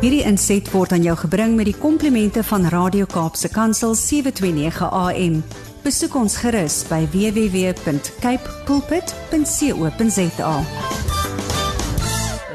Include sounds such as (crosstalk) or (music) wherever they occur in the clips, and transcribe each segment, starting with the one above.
Hierdie inset word aan jou gebring met die komplimente van Radio Kaapse Kansel 729 AM. Besoek ons gerus by www.cape pulpit.co.za.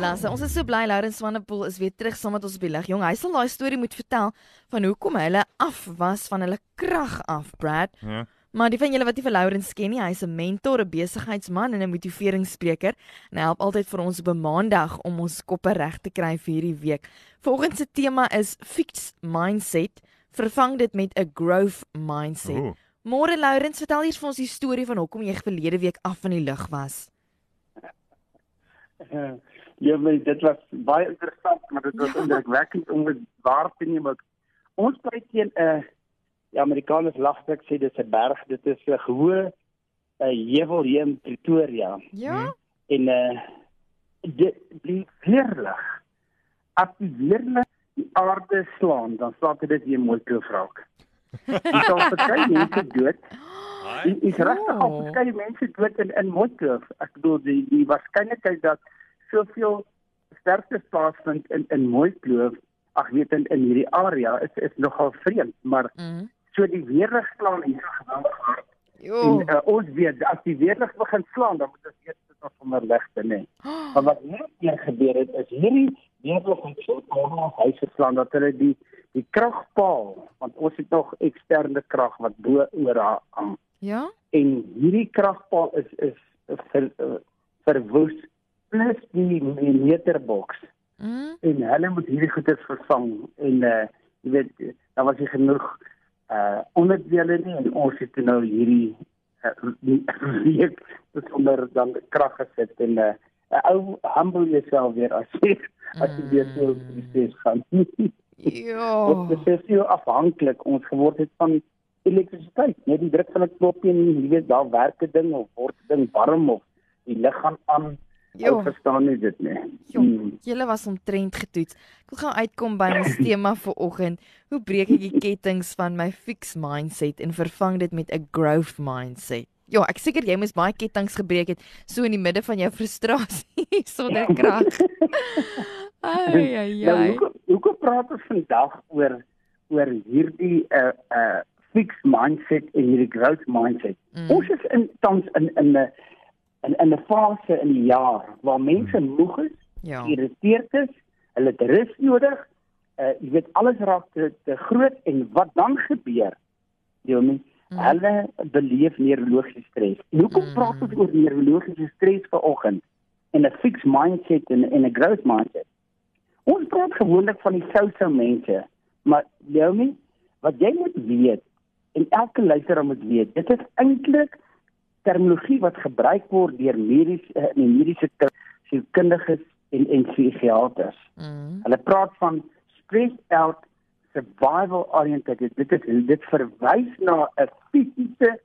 Laat ons is so bly Laurens Swanepoel is weer terug saam met ons op die lig. Jong, hy sal daai storie moet vertel van hoekom hy af was van hulle krag af, Brad. Ja. Maar die van julle wat nie vir Laurens ken nie, hy's 'n mentor, 'n besigheidsman en 'n motiveringsspreker. En hy help altyd vir ons op 'n maandag om ons koppe reg te kry vir hierdie week. Volgens se tema is fixed mindset. Vervang dit met 'n growth mindset. Ooh. Môre Laurens, vertel eers vir ons die storie van hoekom jy verlede week af van die lug was. (laughs) Ja, maar dit was baie interessant, maar dit was Ja. (laughs) indrukwekkend om dit waar te neem. Ons bly teen 'n uh, die Amerikaners laglik sê dit is 'n berg, dit is 'n gehoë 'n heuwel hier in Pretoria Ja? en uh dit die weerlig. As die weerlig die aarde slaan, dan slaan dit weer mooi kloofraak. (laughs) Dit sal verskeie mense dood. Dit is regtig al Oh. verskeie mense dood in in Mooikloof. Ek bedoel die die waarskynlikheid dat soveel sterftes plaasvind in in Mooikloof, ag weet in in hierdie area is is nogal vreemd, maar Mhm. So die weerlig slaan hier so geweldig hard. Jo. En uh, ons weet as die weerlig begin slaan, dan moet ons eers dit af onder ligte, nê. (gasps) Maar wat hier gebeur het is hierdie weerlig het so baie huise geslaan dat hulle die die kragpaal, want ons het nog eksterne krag wat bo oor haar hang Ja? en hierdie kragpaal is is ver, uh, verwoes plus die meterboks Mhm. en hulle moet hierdie goeders vervang en uh jy weet daar was nie genoeg uh onderdele nie en ons het nou hierdie uh, die week sonder dan krag gesit en uh 'n ou humble jouself weer as jy as jy weer so proses gaan. (laughs) Jo. Ons is so afhanklik ons geword het van elektrisiteit, net die druk van 'n knoppie en jy weet daar werk 'n ding of word 'n ding warm of die lig gaan aan. Jo. Ou verstaan nie dit nie. Jong, julle was omtrent getoets. Ek wil gou uitkom by ons (clears throat) tema vir oggend. Hoe breek ek die kettinge van my fixed mindset en vervang dit met 'n growth mindset? Ja, ek seker jy moes baie kettinge gebreek het so in die midde van jou (laughs) frustrasie sonder krag. (laughs) Ai ai Nou, ai. hoekom hoekom praat ons vandag oor oor hierdie uh uh fixed mindset en hierdie growth mindset? Mm. Ons is in tans in in 'n in in 'n fase in die jaar waar mense moeg is, Ja. geïrriteerd is, hulle het rus nodig. Uh jy weet alles raak te, te groot en wat dan gebeur? Jy weet Mm. hulle beleef neurologiese stres. En hoekom Mm. praat ons oor neurologiese stres vanoggend en 'n fixed mindset en en 'n growth mindset? Ons praat gewoonlik van die sou-sou mense, maar Leomi, wat jy moet weet en elke luisteraar moet weet, dit is eintlik terminologie wat gebruik word deur medies uh, die mediese sielkundiges en en psigiaters. Mm. Hulle praat van stressed out survival oriented. Dit is dit verwys na 'n fisiese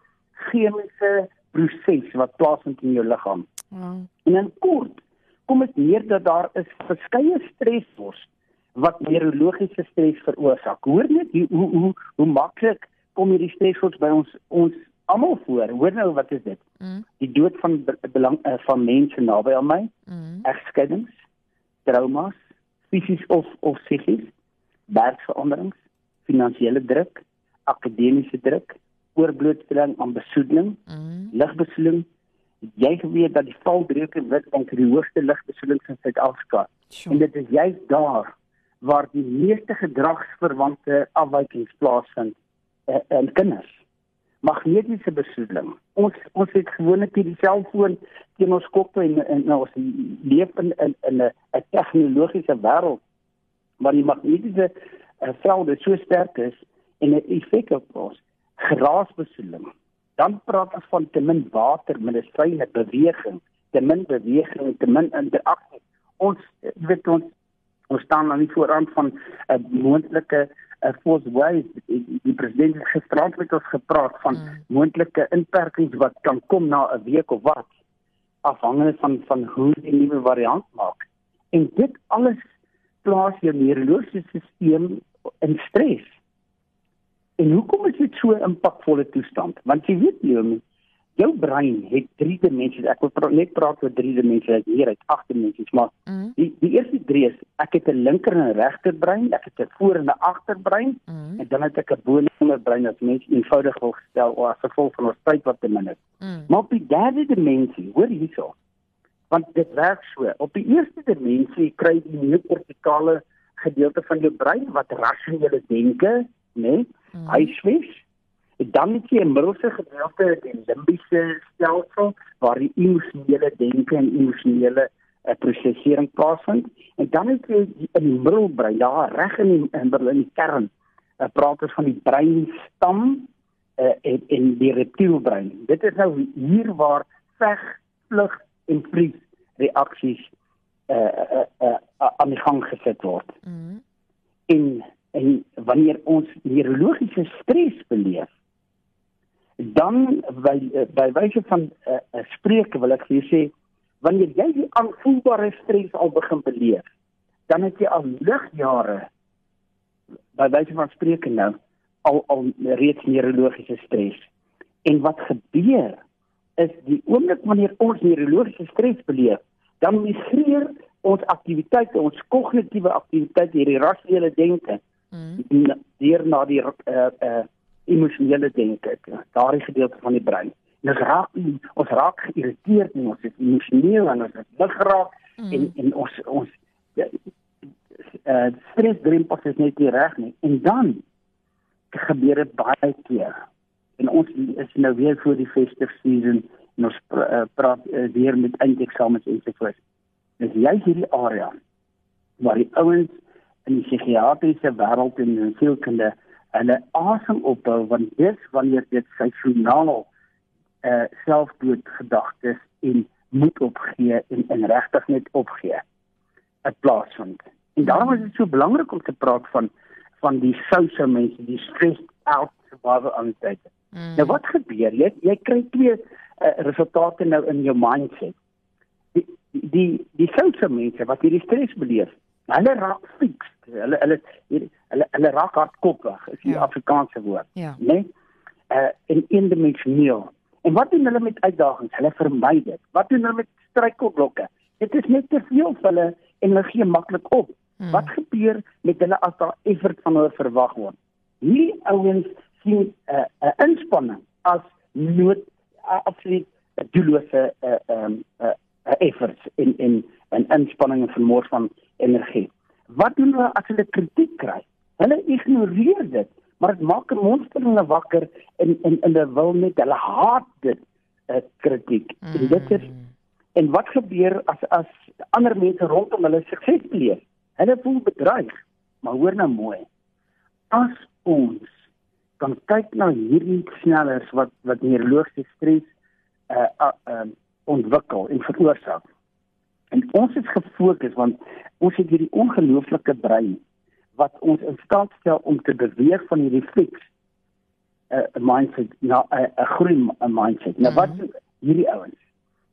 chemiese proses wat plaasvind in jou liggaam. Wow. En in kort kom dit neer dat daar is verskeie stresors wat neurologiese stres veroorsaak. Hoor net hoe hoe hoe, hoe maklik kom hierdie stresors by ons ons almal voor. Hoor nou wat is dit? Mm. Die dood van be- belang uh, van mense naby aan my, Mm. egskeidings, traumas, fisies of of psigies, werkveranderings, finansiële druk, akademiese druk, oorblootstelling aan besoedeling, Mm. ligbesoedeling. Jy geweet dat die valbreuk in Witbank die hoogste ligbesoedeling in Suid-Afrika. En Sjoe. dit is juist daar waar die meeste gedragsverwante afwykings plaasvind uh, in kinders. Magnetiese besoedeling. Ons ons het gewoonlik hierdie selfoon teen ons koppe en, en ons leef in in in 'n tegnologiese wêreld waar die magnetiese uh, velde so sterk is en 'n effek op ons geraasbesoedeling. Dan praat ons van te min water, medisyne, beweging, te min beweging, te min interaksie. Ons jy weet ons ons staan aan die voorrand van 'n uh, moontlike force wave. Die, die president het gisterand met ons gepraat van Mm. moontlike inperkings wat kan kom na 'n week of wat afhangende van van hoe die nuwe variant maak. En dit alles plaas jou neurologiese stelsel in stres. En hoekom is dit so 'n impakvolle toestand? Want jy weet Leonie, jou brein het drie dimensies. Ek wil pra net praat oor drie dimensies. Hier het agt dimensies, maar Mm. die die eerste drie is ek het 'n linker en 'n regter brein, ek het 'n voor en 'n agterbrein Mm. en dan het ek 'n bo-en brein as mens eenvoudig wil gestel of as gevolg van ons tyd wat te min is. Mm. Maar op die derde dimensie, hoor hierso. Want dit werk so. Op die eerste dimensie kry jy die neokortikale gedeelte van jou brein wat rasionele denke, né? Nee, Mm. hy swes. Dan het jy 'n middelste gedeelte, die limbiese stelsel waar die emosionele denke en emosionele uh, prosesering plaasvind. En dan het jy in die middelbrein, daar reg in die in, die- in die kern, uh, praat ons van die breinstam uh, en en die reptielbrein. Dit is nou hier waar veg, vlug en vries reaksies uh, uh, uh, uh, aan die gang gesit word Mm. en en wanneer ons neurologiese stres beleef dan by by wyse van 'n uh, uh, spreuke wil ek vir jou sê wanneer jy die aanvoelbare stres al begin beleef dan het jy al ligjare by wyse van spreuke nou al al reeds neurologiese stres en wat gebeur is die oomblik wanneer ons neurologiese stres beleef dan migreer ons aktiwiteite ons kognitiewe aktiwiteite hierdie rasionele denke Mm. n- deur na die uh uh emosionele denke, daardie gedeelte van die brein. En ons raak ons raak geïrriteerd en ons is emosioneel en ons is lig geraak Mm. en en ons ons uh stresdrempels is net nie reg nie. En dan gebeur dit baie keer. En ons is nou weer voor die festive season en ons pra, uh, praat uh, weer met eindeksamens en so voort. Dis jy hierdie area waar die ouens in die psigiatriese wêreld en in sielkunde hulle asem ophou want dis wanneer dit seisonaal eh uh, selfdoodgedagtes en moed opgee en en regtig net opgee het plaasvind. En daarom is dit so belangrik om te praat van van die souse mense, die stressed out survival anxiety. Mm. Nou wat gebeur? Jy jy kry twee uh, resultate nou in jou mindset. Die die die souse mense wat hierdie stres beleef, hulle raak fiks. Hulle hulle hierdie- hulle hulle raak hardkoppig, is die Ja. Afrikaanse woord, Ja. né? Nee? Uh in eendimensioneel. En wat doen hulle met uitdagings? Hulle vermy dit. Wat doen hulle met struikelblokke? Dit is net te veel vir hulle en hulle gee maklik op. Mm. Wat gebeur met hulle as daar effort van hulle verwag word? Hierdie ouens sien 'n uh, 'n uh, inspanning as nood uh, absoluut doellose uh, um, uh, uh, efforts in in 'n inspanning en vermoë van energie. Wat doen hulle as hulle kritiek kry? Hulle ignoreer dit, maar dit maak 'n monster in hulle wakker en en hulle wil net hulle haat dit uh, kritiek. Mm. En dit is. En wat gebeur as as ander mense rondom hulle sukses beleef? Hulle voel bedreig. Maar hoor nou mooi. As ons kan kyk na hierdie snellers wat wat neurologiese stres uh, uh um ontwikkel en veroorsaak. En ons is gefokus want ons het hierdie ongelooflike brein wat ons in staat stel om te beweeg van hierdie fix 'n uh, mindset na 'n uh, 'n groei m- mindset. Nou wat doen hierdie ouens?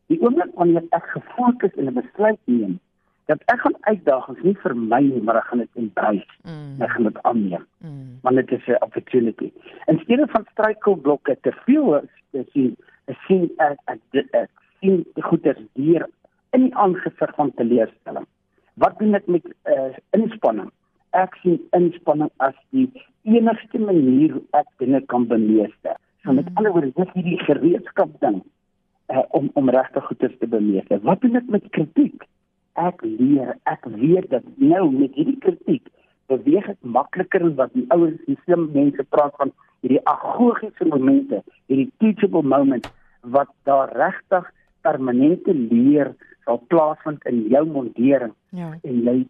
Die oomblik wanneer ek gefokus en 'n besluit neem dat ek gaan uitdagings nie vermy nie, maar ek gaan dit embrace. Mm. Ek gaan dit aanneem Mm. want dit is 'n opportunity. In steede van struikelblokke te veel te sien, ek sien ek ek, ek, ek sien die goeie deur in die aangesig van teleurstelling. Wat doen ek met uh, inspanning? Ek sien inspanning as die enigste manier hoe ek dinge kan bemeester. So met Mhm. ander woorde, dis hierdie gereedskap ding uh, om om regtig goeders te bemeester. Wat doen ek met kritiek? Ek leer, ek weet dat nou met hierdie kritiek beweeg ek makliker en wat die ouens die slim mense praat van hierdie agogiese momente, hierdie teachable moment wat daar regtig permanente leer sal plaasvind in jou mondering Ja. en jy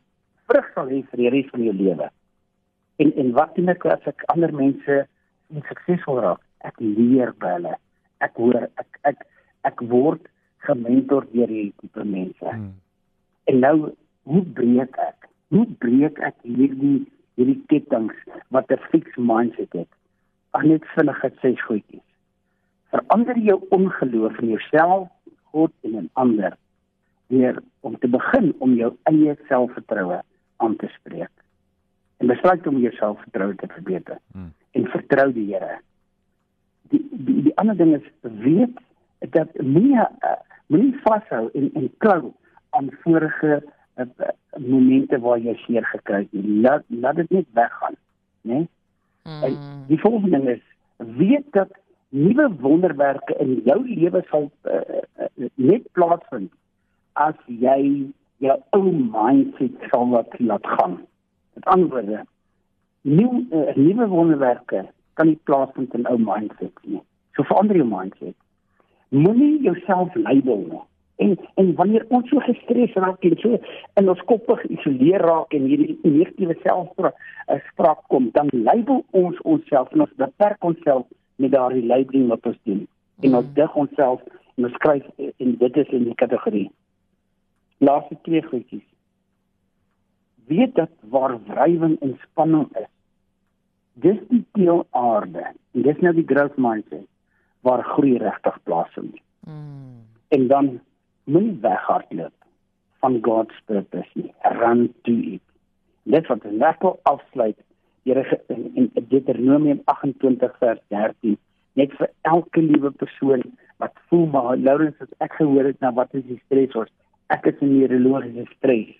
vrug sal hê vir die res van jou lewe. En en wat doen ek as ek ander mense sien suksesvol raak? Ek leer by hulle. Ek hoor ek ek ek word gementor deur hierdie tipe mense. Hmm. En nou, hoe breek ek? Hoe breek ek hierdie hierdie kettinge wat 'n fixed mindset het? Ag net vinnige ses goedjies. Verander jou ongeloof in jouself, God en in ander deur om te begin om jou eie selfvertroue aan te spreek. En besluit om jou selfvertroue te verbeter Hmm. en vertrou die Here. Die, die die ander ding is weet dat moenie uh, moenie vashou en en klou aan vorige uh, momente waar jy seer gekry het nie. Laat laat dit net weggaan, né? Nee? Mm. En die volgende is weet dat nuwe wonderwerke in jou lewe sal uh, uh, net plaasvind as jy jou ou mindset sal laat laat gaan. Met ander woorde, nuwe uh, nuwe wonderwerke kan nie plaasvind in ou mindset nie. So verander jou mindset. Moenie jouself label nie. En en wanneer ons so gestres raak en so in ons koppe geïsoleer raak en hierdie negatiewe selfspraak uh, kom, dan label ons onsself en ons beperk onsself met daardie labeling wat ons doen. En ons mm. dig onsself en ons skryf en dit is in die kategorie. Laaste twee goedjies. Weet dat waar wrywing en spanning is, dis die teel aarde. En dis nou die growth mindset waar groei regtig plaasvind. Mm. En dan moenie weghardloop van God's purpose nie. Run to it. Dit wat die nakel afsluit Here in, Deuteronomium 28 vers 13 net vir elke liewe persoon wat voel maar Lawrence as ek gehoor het na wat is die stres ons ek stres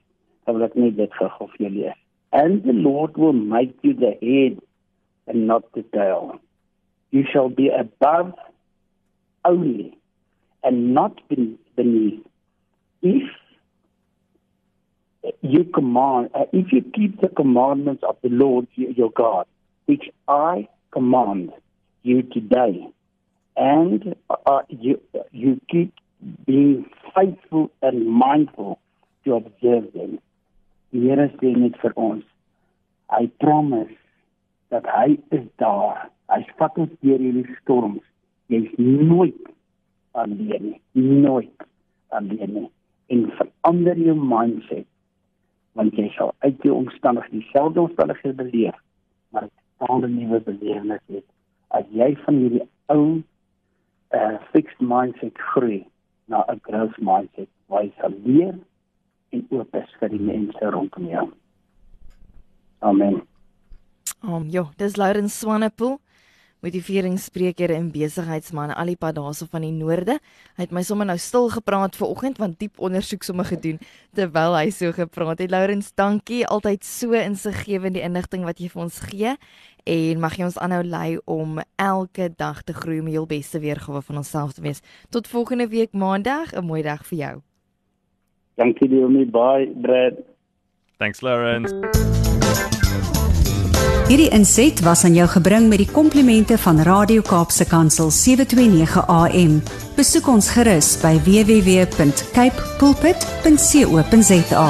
net dit lees. And the lord will make you the head and not the tail. You shall be above only and not beneath. If you command, uh, if you keep the commandments of the Lord your God, which I command you today, and uh, you you keep being faithful and mindful to observe them. Die Here sê net vir ons, hy promise dat hy is daar. Hy vat ons deur hierdie storms. Jy's nooit alleen nie, nooit alleen nie. En verander jou mindset want jy sal uit jou omstandighede dieselfde omstandighede beleef maar 'n totale nuwe belewenis het as jy van hierdie ou uh fixed mindset groei na 'n growth mindset waar jy sal leer en oop is vir die mense rondom jou. Amen. Om jo, dis Lawrence Swanepoel motiveringsspreker en besigheidsman Alipa daarso van die noorde. Hy het my sommer nou stil gepraat ver oggend want diep ondersoek sommer gedoen terwyl hy so gepraat het. Lourens, dankie. Altyd so insiggewend die inligting wat jy vir ons gee en mag jy ons aanhou lei om elke dag te groei om die heel beste weergawe van onsself te wees. Tot volgende week maandag, 'n mooi dag vir jou. Dankie vir my bye, Brad. Thanks Lawrence. Hierdie inset was aan jou gebring met die komplimente van Radio Kaapse Kansel 729 AM. Besoek ons gerus by www.cape pulpit.co.za.